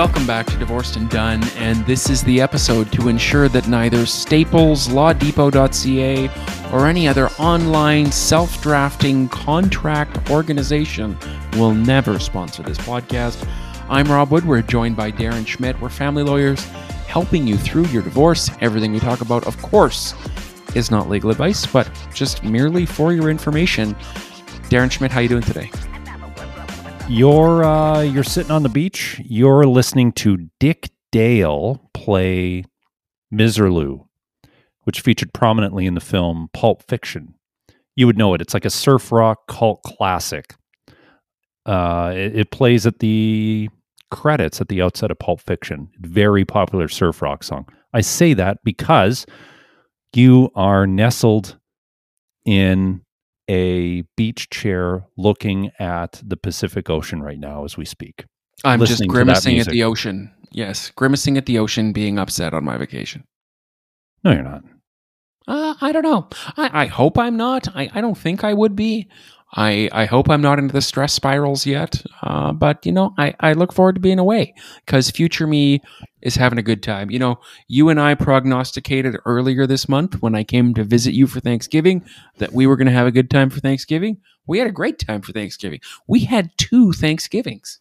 Welcome back to Divorced and Done, and this is the episode to ensure that neither Staples, LawDepot.ca, or any other online self drafting contract organization will never sponsor this podcast. I'm Rob Woodward, joined by Darren Schmidt. We're family lawyers helping you through your divorce. Everything we talk about, of course, is not legal advice, but just merely for your information. Darren Schmidt, how are you doing today? You're uh, you're sitting on the beach. You're listening to Dick Dale play Misirlou, which featured prominently in the film Pulp Fiction. You would know it. It's like a surf rock cult classic. Uh, it, it plays at the credits at the outset of Pulp Fiction. Very popular surf rock song. I say that because you are nestled in a beach chair looking at the Pacific Ocean right now as we speak. I'm just grimacing at the ocean. Yes, grimacing at the ocean, being upset on my vacation. No, you're not. Uh, I don't know. I, I hope I'm not. I, I don't think I would be. I, I hope I'm not into the stress spirals yet. Uh, but, you know, I, I look forward to being away because future me is having a good time. You know, you and I prognosticated earlier this month when I came to visit you for Thanksgiving that we were going to have a good time for Thanksgiving. We had a great time for Thanksgiving. We had two Thanksgivings.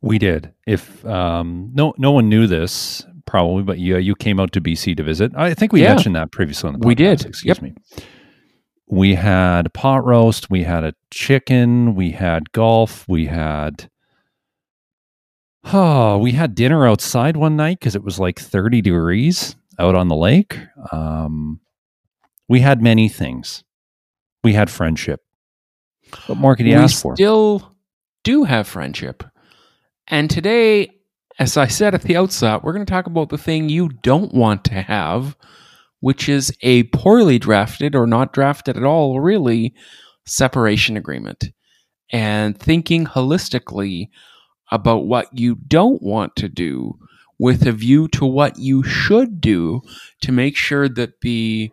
We did. If um, no no one knew this probably, but yeah, you came out to BC to visit. I think we yeah. mentioned that previously on the podcast. We did. Excuse yep. me we had pot roast, we had a chicken, we had golf, we had oh, we had dinner outside one night because it was like 30 degrees out on the lake. Um, we had many things. We had friendship. What more could you we ask for? We still do have friendship. And today, as I said at the outset, we're going to talk about the thing you don't want to have which is a poorly drafted or not drafted at all, really, separation agreement. And thinking holistically about what you don't want to do with a view to what you should do to make sure that the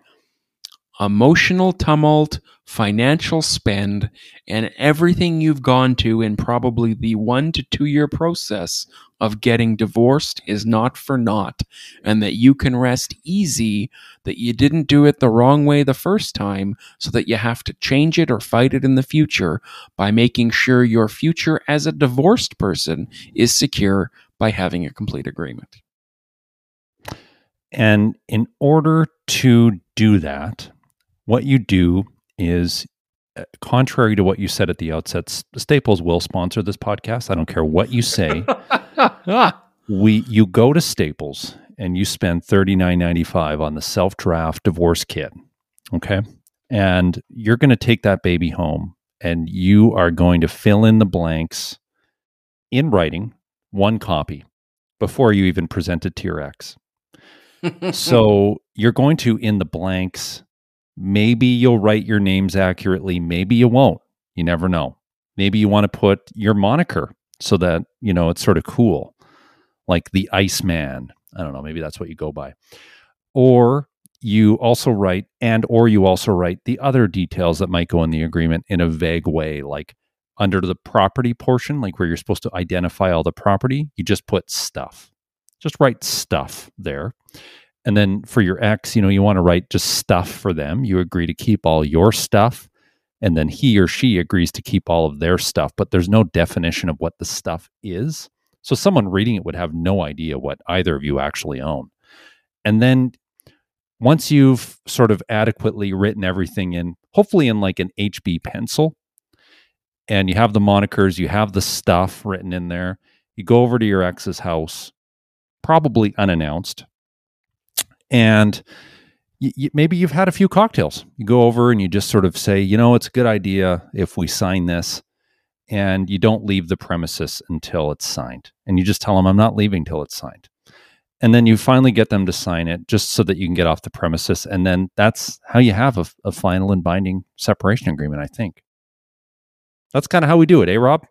emotional tumult, financial spend, and everything you've gone to in probably the one to two year process of getting divorced is not for naught, and that you can rest easy that you didn't do it the wrong way the first time, so that you have to change it or fight it in the future by making sure your future as a divorced person is secure by having a complete agreement. And in order to do that, what you do is uh, contrary to what you said at the outset, Staples will sponsor this podcast. I don't care what you say. we you go to Staples and you spend thirty nine ninety five on the self draft divorce kit. Okay. And you're going to take that baby home and you are going to fill in the blanks in writing, one copy, before you even present it to your ex. so you're going to, in the blanks, Maybe you'll write your names accurately. Maybe you won't. You never know. Maybe you want to put your moniker so that, you know, it's sort of cool, like the Iceman. I don't know. Maybe that's what you go by. Or you also write, and or you also write the other details that might go in the agreement in a vague way, like under the property portion, like where you're supposed to identify all the property, you just put stuff. Just write stuff there. And then for your ex, you know, you want to write just stuff for them. You agree to keep all your stuff. And then he or she agrees to keep all of their stuff, but there's no definition of what the stuff is. So someone reading it would have no idea what either of you actually own. And then once you've sort of adequately written everything in, hopefully in like an HB pencil, and you have the monikers, you have the stuff written in there, you go over to your ex's house, probably unannounced, and maybe you've had a few cocktails. You go over and you just sort of say, you know, it's a good idea if we sign this. And you don't leave the premises until it's signed. And you just tell them, I'm not leaving till it's signed. And then you finally get them to sign it just so that you can get off the premises. And then that's how you have a, a final and binding separation agreement, I think. That's kind of how we do it, eh, Rob?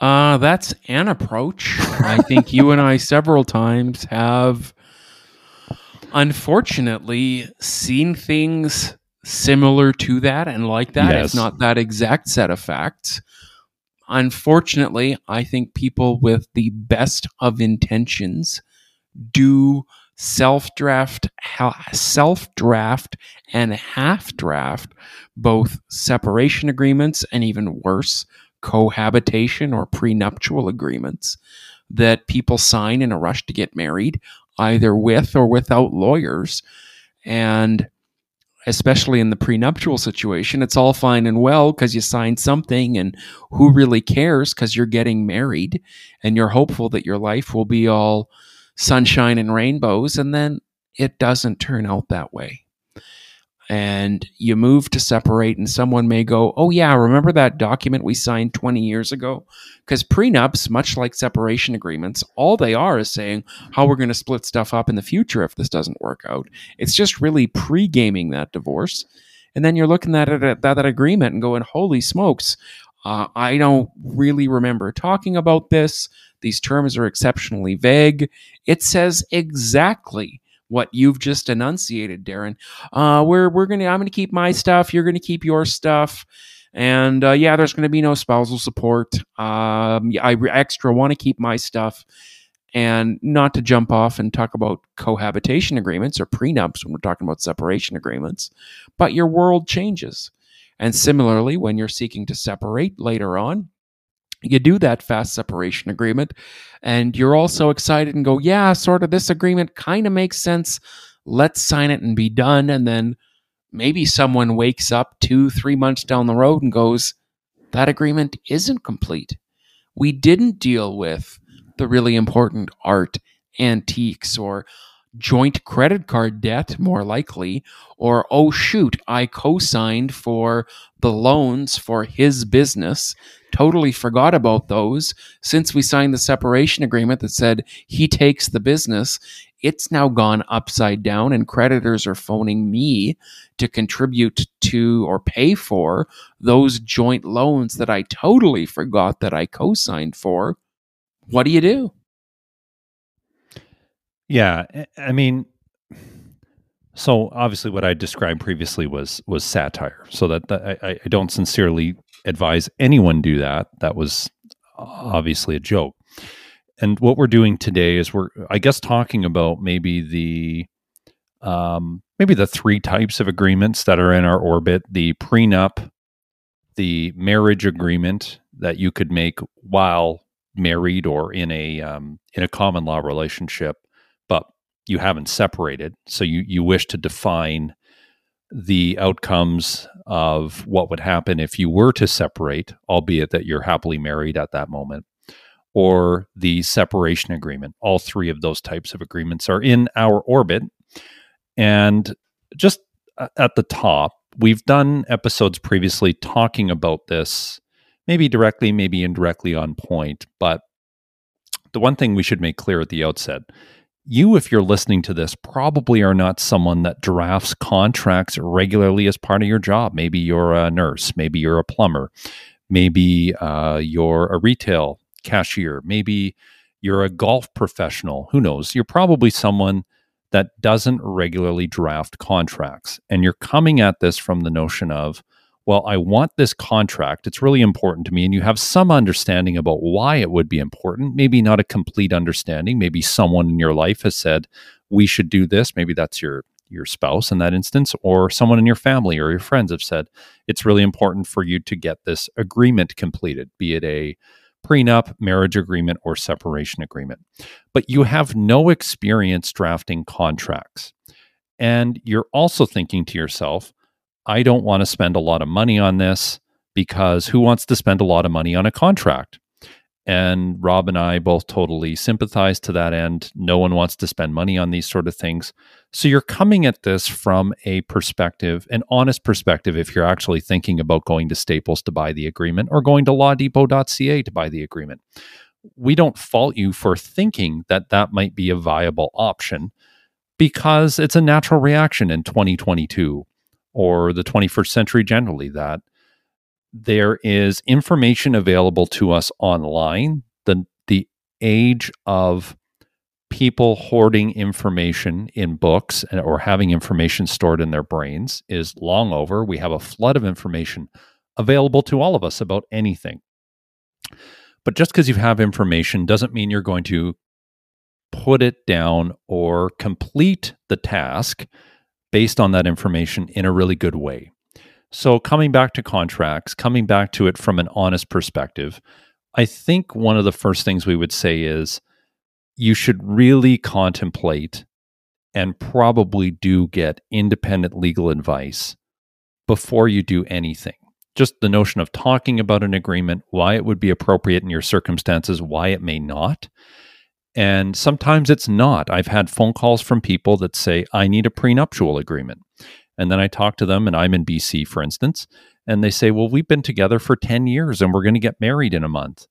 Uh, that's an approach. I think you and I several times have unfortunately seen things similar to that and like that, yes. if not that exact set of facts. unfortunately, I think people with the best of intentions do self draft, self draft, and half draft both separation agreements and even worse, cohabitation or prenuptial agreements that people sign in a rush to get married, either with or without lawyers. And especially in the prenuptial situation, it's all fine and well because you signed something, and who really cares because you're getting married and you're hopeful that your life will be all sunshine and rainbows. And then it doesn't turn out that way and you move to separate, and someone may go, Oh, yeah, remember that document we signed 20 years ago? Because prenups, much like separation agreements, all they are is saying how we're going to split stuff up in the future if this doesn't work out. It's just really pre gaming that divorce. And then you're looking at that agreement and going, Holy smokes, uh, I don't really remember talking about this. These terms are exceptionally vague. It says exactly what you've just enunciated, Darren. Uh, we're we're gonna I'm gonna keep my stuff. You're gonna keep your stuff. And uh, yeah, there's to be no spousal support. Um, I extra want to keep my stuff, and not to jump off and talk about cohabitation agreements or prenups when we're talking about separation agreements. But your world changes, and similarly, when you're seeking to separate later on, you do that fast separation agreement and you're also excited and go, yeah, sort of this agreement kind of makes sense. Let's sign it and be done. And then maybe someone wakes up two, three months down the road and goes, that agreement isn't complete. We didn't deal with the really important art, antiques, or joint credit card debt, more likely, or oh shoot, I co signed for the loans for his business. Totally forgot about those since we signed the separation agreement that said he takes the business. It's now gone upside down, and creditors are phoning me to contribute to or pay for those joint loans that I totally forgot that I co signed for. What do you do? Yeah, I mean, so obviously, what I described previously was was satire. So that, that I, I don't sincerely advise anyone do that. That was obviously a joke. And what we're doing today is we're, I guess, talking about maybe the um, maybe the three types of agreements that are in our orbit: the prenup, the marriage agreement that you could make while married or in a um, in a common law relationship, you haven't separated. So you, you wish to define the outcomes of what would happen if you were to separate, albeit that you're happily married at that moment, or the separation agreement. All three of those types of agreements are in our orbit. And just uh, at the top, we've done episodes previously talking about this, maybe directly, maybe indirectly on point. But the one thing we should make clear at the outset you, if you're listening to this, probably are not someone that drafts contracts regularly as part of your job. Maybe you're a nurse, maybe you're a plumber, maybe uh, you're a retail cashier, maybe you're a golf professional. Who knows? You're probably someone that doesn't regularly draft contracts. And you're coming at this from the notion of, well, I want this contract. It's really important to me. And you have some understanding about why it would be important. Maybe not a complete understanding. Maybe someone in your life has said, we should do this. Maybe that's your your spouse in that instance, or someone in your family or your friends have said, it's really important for you to get this agreement completed, be it a prenup, marriage agreement, or separation agreement. But you have no experience drafting contracts. And you're also thinking to yourself, I don't want to spend a lot of money on this because who wants to spend a lot of money on a contract? And Rob and I both totally sympathize to that end. No one wants to spend money on these sort of things. So you're coming at this from a perspective, an honest perspective, if you're actually thinking about going to Staples to buy the agreement or going to lawdepot.ca to buy the agreement. We don't fault you for thinking that that might be a viable option because it's a natural reaction in 2022 or the 21st century generally that there is information available to us online the the age of people hoarding information in books or having information stored in their brains is long over. We have a flood of information available to all of us about anything. But just because you have information doesn't mean you're going to put it down or complete the task based on that information in a really good way. So, coming back to contracts, coming back to it from an honest perspective, I think one of the first things we would say is you should really contemplate and probably do get independent legal advice before you do anything. Just the notion of talking about an agreement, why it would be appropriate in your circumstances, why it may not. And sometimes it's not. I've had phone calls from people that say, I need a prenuptial agreement. And then I talk to them, and I'm in BC, for instance, and they say, Well, we've been together for 10 years and we're going to get married in a month.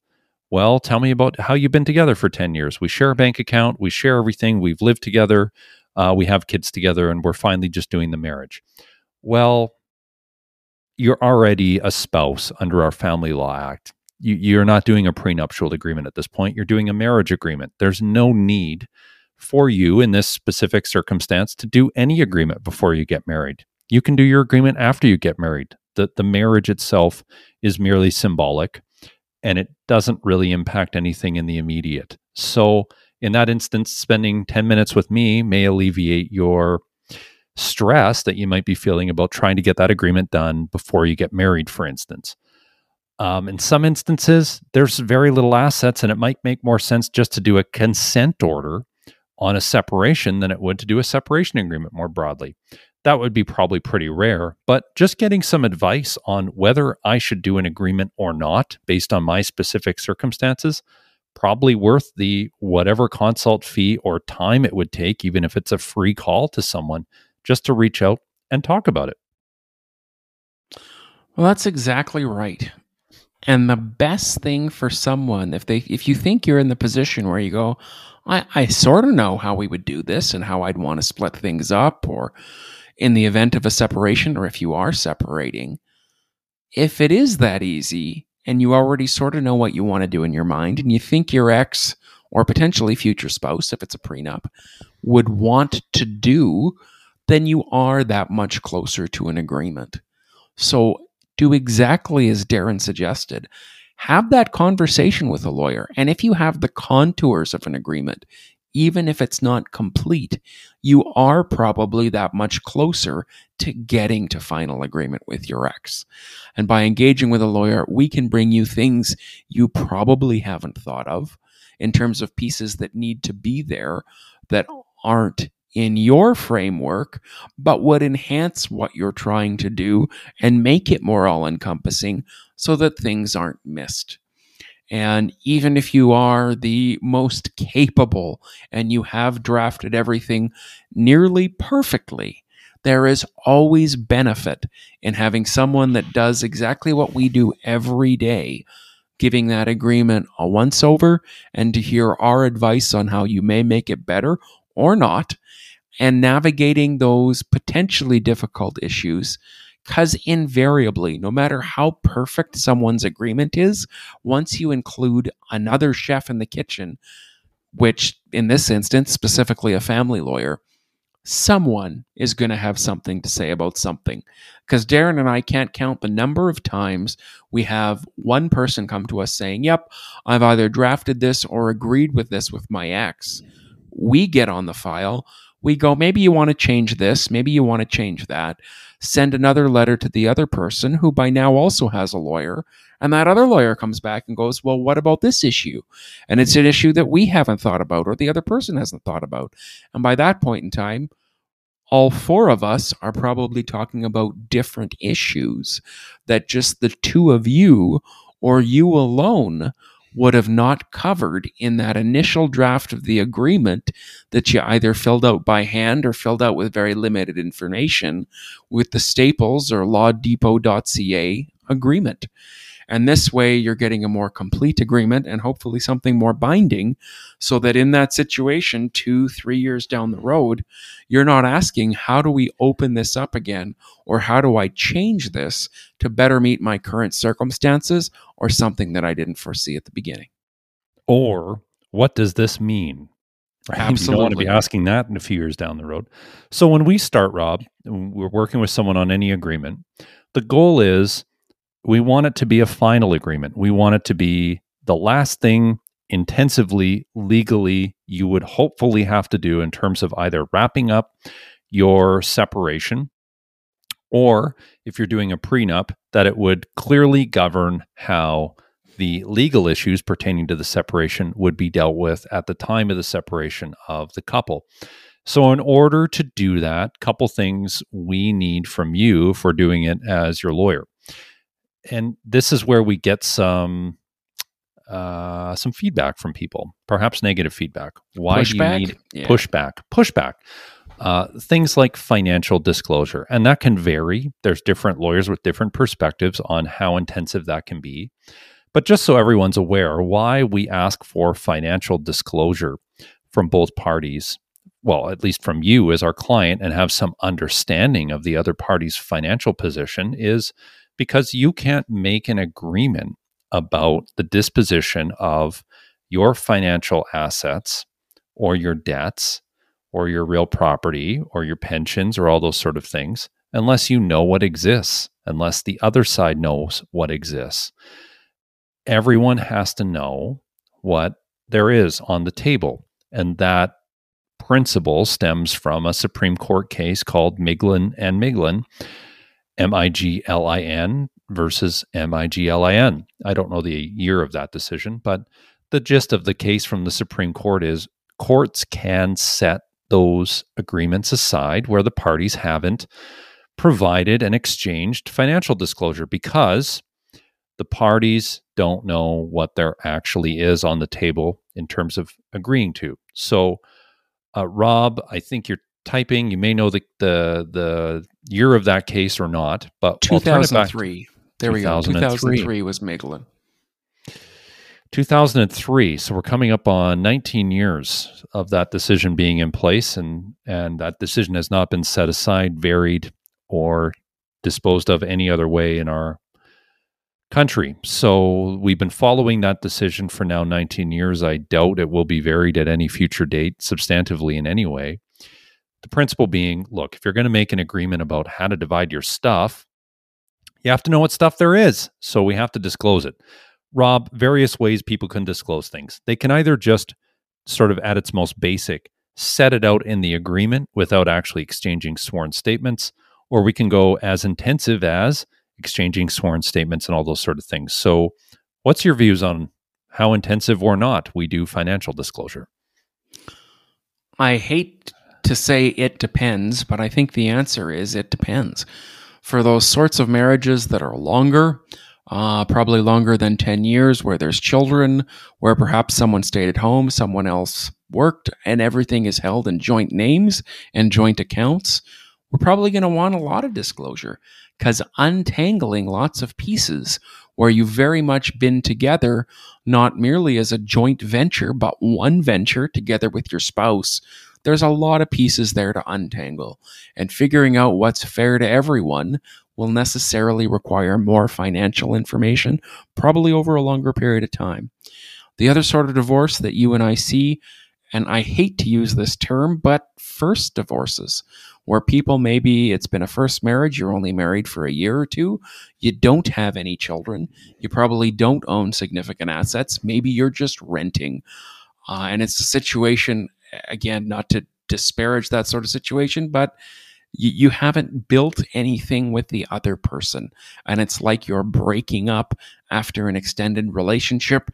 Well, tell me about how you've been together for 10 years. We share a bank account, we share everything, we've lived together, uh, we have kids together, and we're finally just doing the marriage. Well, you're already a spouse under our Family Law Act you, you're not doing a prenuptial agreement at this point. You're doing a marriage agreement. There's no need for you in this specific circumstance to do any agreement before you get married. You can do your agreement after you get married. The, the marriage itself is merely symbolic and it doesn't really impact anything in the immediate. So, in that instance, spending 10 minutes with me may alleviate your stress that you might be feeling about trying to get that agreement done before you get married, for instance. Um, in some instances, there's very little assets, and it might make more sense just to do a consent order on a separation than it would to do a separation agreement more broadly. That would be probably pretty rare, but just getting some advice on whether I should do an agreement or not based on my specific circumstances, probably worth the whatever consult fee or time it would take, even if it's a free call to someone, just to reach out and talk about it. Well, that's exactly right. And the best thing for someone, if they if you think you're in the position where you go, I, I sort of know how we would do this and how I'd want to split things up, or in the event of a separation, or if you are separating, if it is that easy and you already sort of know what you want to do in your mind, and you think your ex or potentially future spouse, if it's a prenup, would want to do, then you are that much closer to an agreement. So do exactly as Darren suggested. Have that conversation with a lawyer. And if you have the contours of an agreement, even if it's not complete, you are probably that much closer to getting to final agreement with your ex. And by engaging with a lawyer, we can bring you things you probably haven't thought of in terms of pieces that need to be there that aren't in your framework, but would enhance what you're trying to do and make it more all encompassing so that things aren't missed. And even if you are the most capable and you have drafted everything nearly perfectly, there is always benefit in having someone that does exactly what we do every day, giving that agreement a once over and to hear our advice on how you may make it better or not and navigating those potentially difficult issues. Because invariably, no matter how perfect someone's agreement is, once you include another chef in the kitchen, which in this instance, specifically a family lawyer, someone is going to have something to say about something. Because Darren and I can't count the number of times we have one person come to us saying, Yep, I've either drafted this or agreed with this with my ex. We get on the file we go, maybe you want to change this, maybe you want to change that. Send another letter to the other person who by now also has a lawyer. And that other lawyer comes back and goes, Well, what about this issue? And it's an issue that we haven't thought about or the other person hasn't thought about. And by that point in time, all four of us are probably talking about different issues that just the two of you or you alone would have not covered in that initial draft of the agreement that you either filled out by hand or filled out with very limited information with the Staples or lawdepot.ca agreement. And this way, you're getting a more complete agreement and hopefully something more binding so that in that situation, two, three years down the road, you're not asking, how do we open this up again? Or how do I change this to better meet my current circumstances or something that I didn't foresee at the beginning? Or what does this mean? Right? Absolutely. You don't want to be asking that in a few years down the road. So when we start, Rob, we're working with someone on any agreement. The goal is we want it to be a final agreement. We want it to be the last thing intensively legally you would hopefully have to do in terms of either wrapping up your separation or if you're doing a prenup that it would clearly govern how the legal issues pertaining to the separation would be dealt with at the time of the separation of the couple. So, in order to do that, couple things we need from you for doing it as your lawyer. And this is where we get some uh, some feedback from people, perhaps negative feedback. Why pushback? do you need Yeah. pushback? Pushback. Uh, things like financial disclosure, and that can vary. There's different lawyers with different perspectives on how intensive that can be. But just so everyone's aware, why we ask for financial disclosure from both parties, well, at least from you as our client, and have some understanding of the other party's financial position is because you can't make an agreement about the disposition of your financial assets or your debts or your real property or your pensions or all those sort of things unless you know what exists, unless the other side knows what exists. Everyone has to know what there is on the table. And that principle stems from a Supreme Court case called Miglin and Miglin, M I G L I N versus M I G L I N. I don't know the year of that decision, but the gist of the case from the Supreme Court is courts can set those agreements aside where the parties haven't provided and exchanged financial disclosure because the parties don't know what there actually is on the table in terms of agreeing to. So, uh, Rob, I think you're typing. You may know the the the year of that case or not, but I'll turn it back- 2003. There we go. 2003. 2003 was Miglin. 2003 so we're coming up on 19 years of that decision being in place and and that decision has not been set aside varied or disposed of any other way in our country so we've been following that decision for now 19 years i doubt it will be varied at any future date substantively in any way the principle being look if you're going to make an agreement about how to divide your stuff you have to know what stuff there is so we have to disclose it Rob, various ways people can disclose things. They can either just sort of at its most basic, set it out in the agreement without actually exchanging sworn statements, or we can go as intensive as exchanging sworn statements and all those sort of things. So, what's your views on how intensive or not we do financial disclosure? I hate to say it depends, but I think the answer is it depends. For those sorts of marriages that are longer, uh, probably longer than 10 years, where there's children, where perhaps someone stayed at home, someone else worked, and everything is held in joint names and joint accounts, we're probably going to want a lot of disclosure because untangling lots of pieces where you've very much been together, not merely as a joint venture, but one venture together with your spouse. There's a lot of pieces there to untangle, and figuring out what's fair to everyone will necessarily require more financial information, probably over a longer period of time. The other sort of divorce that you and I see, and I hate to use this term, but first divorces, where people maybe it's been a first marriage, you're only married for a year or two, you don't have any children, you probably don't own significant assets, maybe you're just renting. Uh, and it's a situation, again, not to disparage that sort of situation, but you, you haven't built anything with the other person. And it's like you're breaking up after an extended relationship.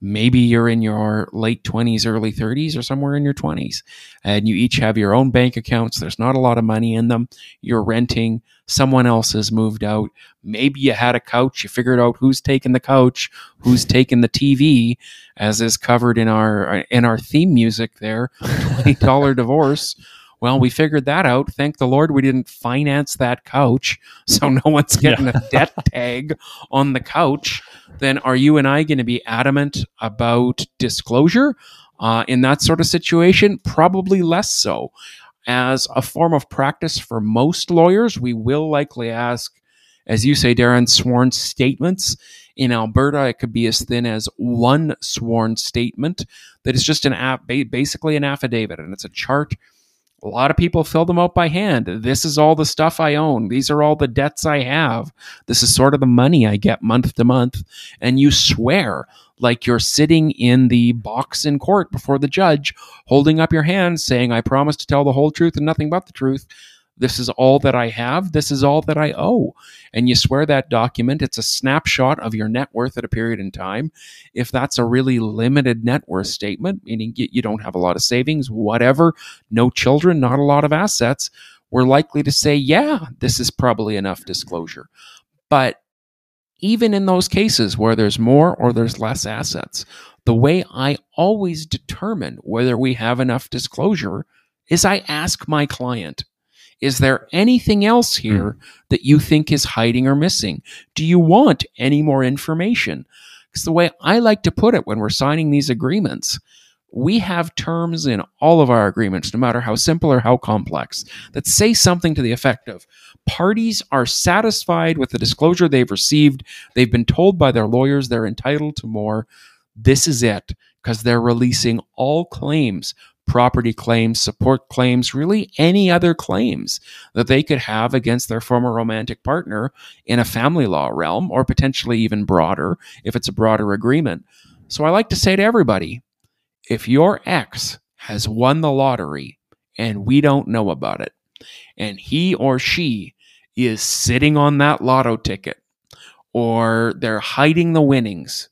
Maybe you're in your late 20s, early 30s, or somewhere in your 20s, and you each have your own bank accounts. There's not a lot of money in them. You're renting. Someone else has moved out. Maybe you had a couch. You figured out who's taking the couch, who's taking the TV, as is covered in our in our theme music. There, twenty dollar divorce. Well, we figured that out. Thank the Lord we didn't finance that couch, so no one's getting a debt tag on the couch. Then are you and I going to be adamant about disclosure uh, in that sort of situation? Probably less so. As a form of practice for most lawyers, we will likely ask, as you say, Darren, sworn statements. In Alberta, it could be as thin as one sworn statement that is just an app, basically an affidavit, and it's a chart A lot of people fill them out by hand. This is all the stuff I own. These are all the debts I have. This is sort of the money I get month to month. And you swear like you're sitting in the box in court before the judge, holding up your hand, saying, I promise to tell the whole truth and nothing but the truth. This is all that I have. This is all that I owe. And you swear that document. It's a snapshot of your net worth at a period in time. If that's a really limited net worth statement, meaning you don't have a lot of savings, whatever, no children, not a lot of assets, we're likely to say, yeah, this is probably enough disclosure. But even in those cases where there's more or there's less assets, the way I always determine whether we have enough disclosure is I ask my client, is there anything else hmm. here mm. that you think is hiding or missing? Do you want any more information? Because the way I like to put it when we're signing these agreements, we have terms in all of our agreements, no matter how simple or how complex, that say something to the effect of parties are satisfied with the disclosure they've received. They've been told by their lawyers they're entitled to more. This is it, because they're releasing all claims property claims, support claims, really any other claims that they could have against their former romantic partner in a family law realm, or potentially even broader if it's a broader agreement. So I like to say to everybody if your ex has won the lottery and we don't know about it, and he or she is sitting on that lotto ticket, or they're hiding the winnings,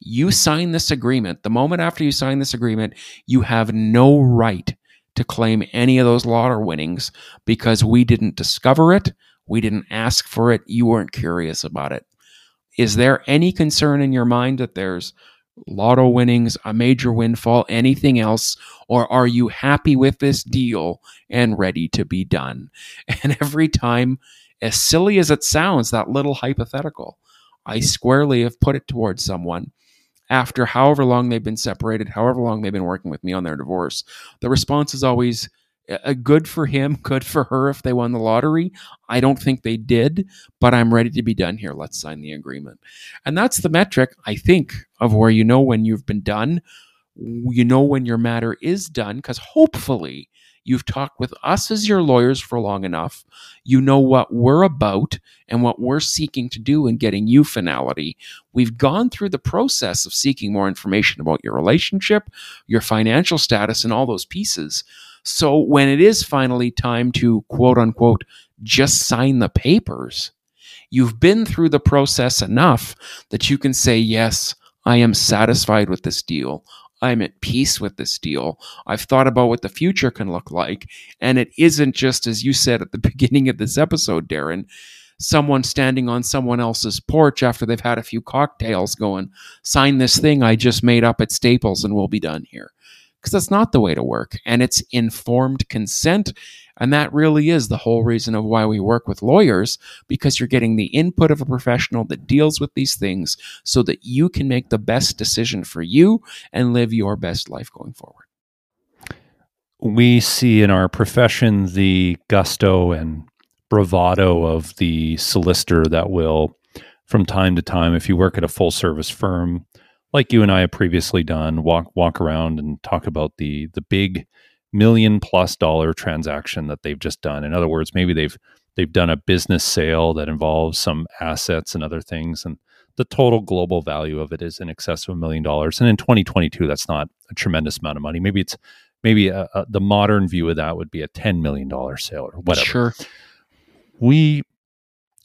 you sign this agreement, the moment after you sign this agreement, you have no right to claim any of those lotto winnings because we didn't discover it, we didn't ask for it, you weren't curious about it. Is there any concern in your mind that there's lotto winnings, a major windfall, anything else? Or are you happy with this deal and ready to be done? And every time, as silly as it sounds, that little hypothetical, I squarely have put it towards someone after however long they've been separated, however long they've been working with me on their divorce. The response is always good for him, good for her if they won the lottery. I don't think they did, but I'm ready to be done here. Let's sign the agreement. And that's the metric, I think, of where you know when you've been done. You know when your matter is done, because hopefully You've talked with us as your lawyers for long enough. You know what we're about and what we're seeking to do in getting you finality. We've gone through the process of seeking more information about your relationship, your financial status, and all those pieces. So when it is finally time to quote unquote just sign the papers, you've been through the process enough that you can say, yes, I am satisfied with this deal. I'm at peace with this deal. I've thought about what the future can look like. And it isn't just, as you said at the beginning of this episode, Darren, someone standing on someone else's porch after they've had a few cocktails going, sign this thing I just made up at Staples and we'll be done here. Because that's not the way to work. And it's informed consent. And that really is the whole reason of why we work with lawyers, because you're getting the input of a professional that deals with these things so that you can make the best decision for you and live your best life going forward. We see in our profession the gusto and bravado of the solicitor that will, from time to time, if you work at a full service firm, like you and I have previously done, walk walk around and talk about the the big million plus dollar transaction that they've just done. In other words, maybe they've they've done a business sale that involves some assets and other things and the total global value of it is in excess of a million dollars. And in 2022 that's not a tremendous amount of money. Maybe it's maybe a, a, the modern view of that would be a 10 million dollar sale or whatever. Sure. We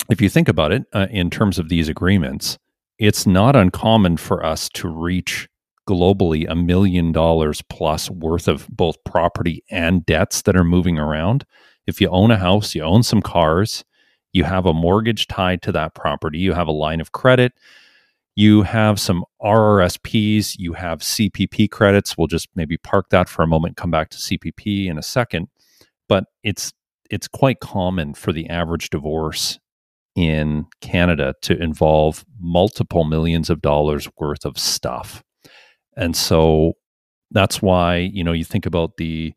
if you think about it uh, in terms of these agreements it's not uncommon for us to reach globally a million dollars plus worth of both property and debts that are moving around. If you own a house, you own some cars, you have a mortgage tied to that property, you have a line of credit, you have some RRSPs, you have CPP credits. We'll just maybe park that for a moment, come back to CPP in a second. But it's it's quite common for the average divorce in Canada to involve multiple millions of dollars worth of stuff. And so that's why, you know, you think about the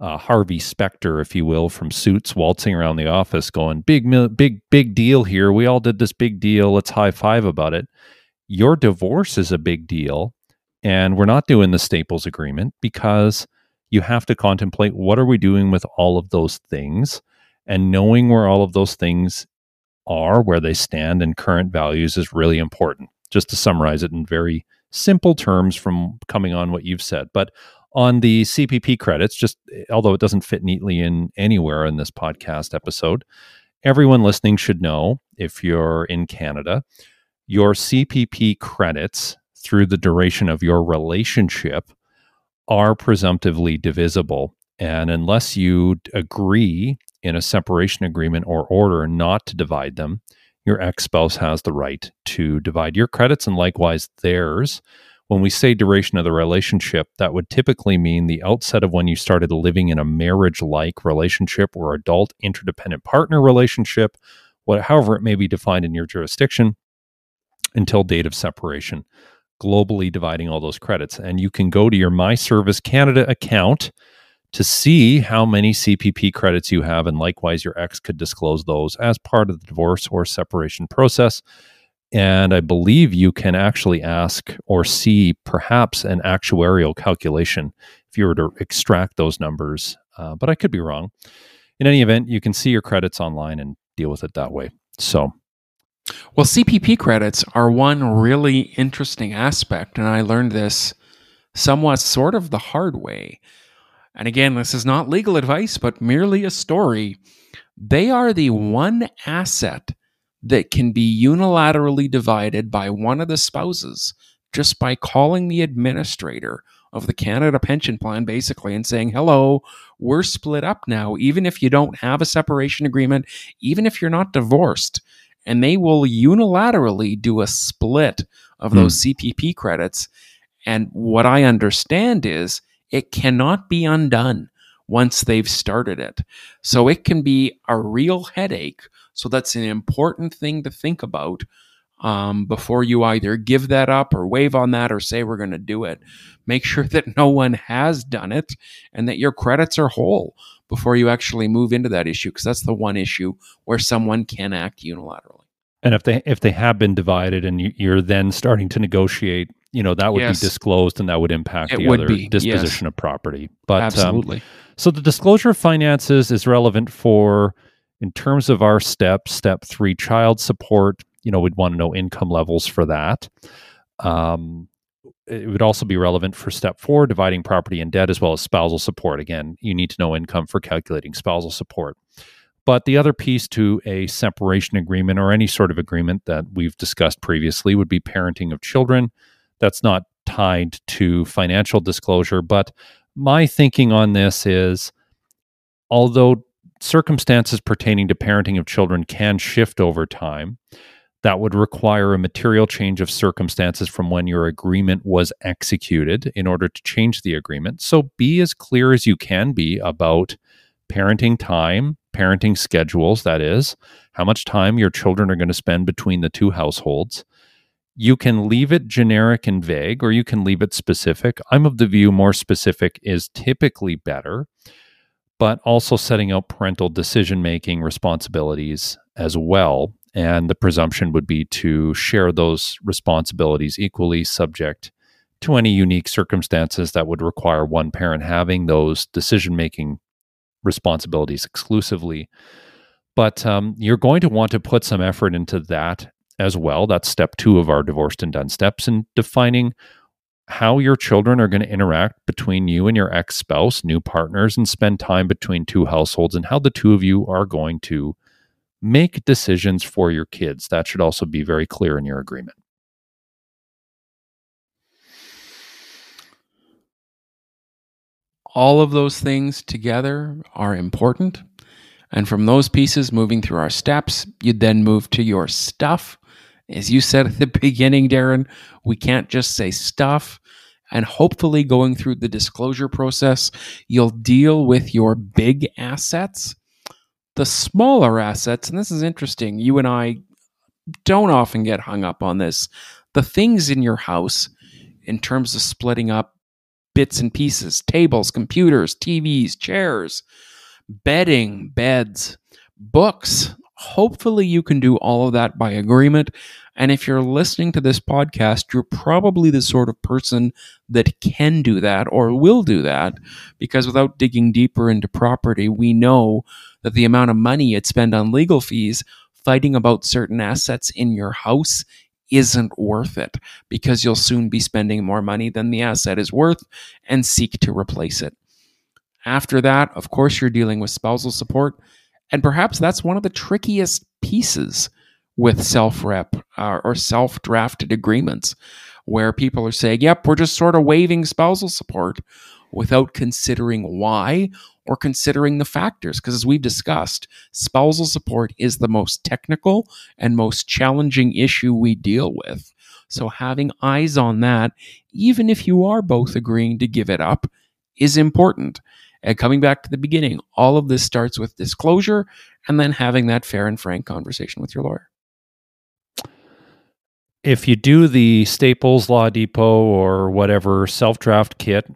uh, Harvey Specter, if you will, from Suits waltzing around the office going, big, big, big deal here. We all did this big deal. Let's high five about it. Your divorce is a big deal. And we're not doing the Staples agreement because you have to contemplate what are we doing with all of those things and knowing where all of those things are, where they stand and current values is really important. Just to summarize it in very simple terms from coming on what you've said. But on the CPP credits, just eh, although it doesn't fit neatly in anywhere in this podcast episode, everyone listening should know if you're in Canada, your CPP credits through the duration of your relationship are presumptively divisible. And unless you agree in a separation agreement or order not to divide them, your ex spouse has the right to divide your credits and likewise theirs. When we say duration of the relationship, that would typically mean the outset of when you started living in a marriage like relationship or adult interdependent partner relationship, what, however it may be defined in your jurisdiction, until date of separation, globally dividing all those credits. And you can go to your My Service Canada account to see how many CPP credits you have, and likewise, your ex could disclose those as part of the divorce or separation process. And I believe you can actually ask or see perhaps an actuarial calculation if you were to extract those numbers, uh, but I could be wrong. In any event, you can see your credits online and deal with it that way. So, well, CPP credits are one really interesting aspect, and I learned this somewhat sort of the hard way. And again, this is not legal advice, but merely a story. They are the one asset that can be unilaterally divided by one of the spouses just by calling the administrator of the Canada Pension Plan basically and saying, hello, we're split up now, even if you don't have a separation agreement, even if you're not divorced. And they will unilaterally do a split of those hmm. CPP credits. And what I understand is it cannot be undone once they've started it. So it can be a real headache. So that's an important thing to think about um, before you either give that up or waive on that or say we're going to do it. Make sure that no one has done it and that your credits are whole before you actually move into that issue because that's the one issue where someone can act unilaterally. And if they if they have been divided and you, are then starting to negotiate you know that would yes. be disclosed and that would impact it the would other be. disposition yes. of property but um, absolutely um, so the disclosure of finances is relevant for in terms of our step step three child support you know we'd want to know income levels for that um, it would also be relevant for step four dividing property and debt as well as spousal support again you need to know income for calculating spousal support but the other piece to a separation agreement or any sort of agreement that we've discussed previously would be parenting of children that's not tied to financial disclosure. But my thinking on this is although circumstances pertaining to parenting of children can shift over time, that would require a material change of circumstances from when your agreement was executed in order to change the agreement. So be as clear as you can be about parenting time, parenting schedules, that is, how much time your children are going to spend between the two households, you can leave it generic and vague, or you can leave it specific. I'm of the view more specific is typically better, but also setting out parental decision making responsibilities as well. And the presumption would be to share those responsibilities equally, subject to any unique circumstances that would require one parent having those decision making responsibilities exclusively. But um, you're going to want to put some effort into that as well. That's step two of our divorced and done steps in defining how your children are going to interact between you and your ex spouse, new partners, and spend time between two households, and how the two of you are going to make decisions for your kids. That should also be very clear in your agreement. All of those things together are important. And from those pieces, moving through our steps, you'd then move to your stuff, as you said at the beginning, Darren, we can't just say stuff. And hopefully, going through the disclosure process, you'll deal with your big assets. The smaller assets, and this is interesting, you and I don't often get hung up on this. The things in your house, in terms of splitting up bits and pieces, tables, computers, TVs, chairs, bedding, beds, books, hopefully you can do all of that by agreement And if you're listening to this podcast, you're probably the sort of person that can do that or will do that because without digging deeper into property, we know that the amount of money you'd spend on legal fees fighting about certain assets in your house isn't worth it because you'll soon be spending more money than the asset is worth and seek to replace it. After that, of course, you're dealing with spousal support. And perhaps that's one of the trickiest pieces with self rep uh, or self drafted agreements where people are saying, yep, we're just sort of waiving spousal support without considering why or considering the factors. Because as we've discussed, spousal support is the most technical and most challenging issue we deal with. So having eyes on that, even if you are both agreeing to give it up, is important. And coming back to the beginning, all of this starts with disclosure and then having that fair and frank conversation with your lawyer. If you do the Staples Law Depot or whatever self draft kit,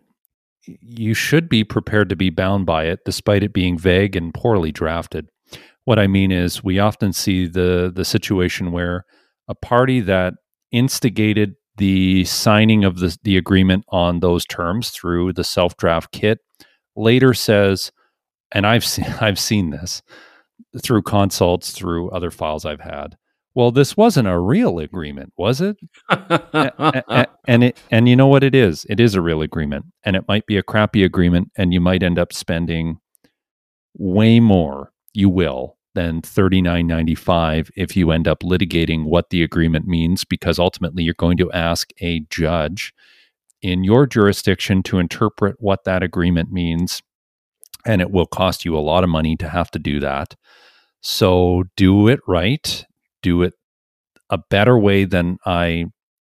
you should be prepared to be bound by it, despite it being vague and poorly drafted. What I mean is, we often see the the situation where a party that instigated the signing of the, the agreement on those terms through the self draft kit later says, and I've seen I've seen this through consults, through other files I've had. Well, this wasn't a real agreement, was it? and, and it and you know what it is? It is a real agreement, and it might be a crappy agreement, and you might end up spending way more. You will than thirty nine ninety five if you end up litigating what the agreement means, because ultimately you're going to ask a judge in your jurisdiction to interpret what that agreement means. And it will cost you a lot of money to have to do that. So do it right. Do it a better way than I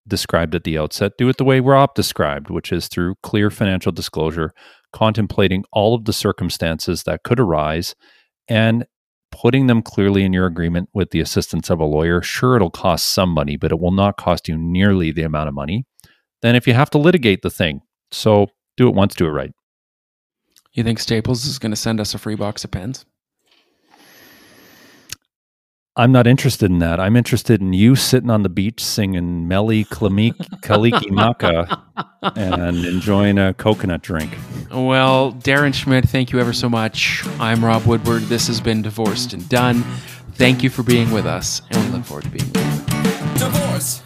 described at the outset. Do it the way Rob described, which is through clear financial disclosure, contemplating all of the circumstances that could arise and putting them clearly in your agreement with the assistance of a lawyer. Sure, it'll cost some money, but it will not cost you nearly the amount of money than if you have to litigate the thing. So do it once, do it right. You think Staples is going to send us a free box of pens? I'm not interested in that. I'm interested in you sitting on the beach singing Mele Kaliki Maka and enjoying a coconut drink. Well, Darren Schmidt, thank you ever so much. I'm Rob Woodward. This has been Divorced and Done. Thank you for being with us, and we look forward to being with you. Divorce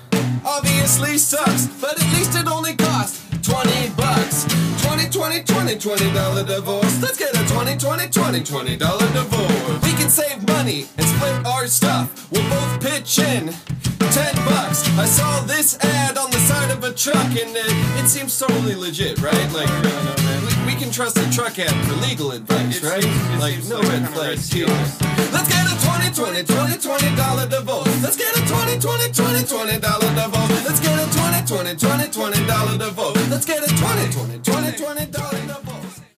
obviously sucks, but at least it only costs 20 bucks. 20, 20, 20, 20 dollar divorce. Let's get a 20, 20, 20, 20 dollar divorce. We can save money and split our stuff. We'll both pitch in 10 bucks. I saw this ad on the side of a truck and it, it seems totally legit, right? Like, uh, we, we can trust a truck ad for legal advice, right? Like, no red flags here. Let's get a 20, 20, 20, 20 dollar divorce. Let's get a 20, 20, 20, 20 dollar divorce. Let's get a 20, 20, 20, 20 dollar divorce. Let's get a 20, 20, 20, 20 dollar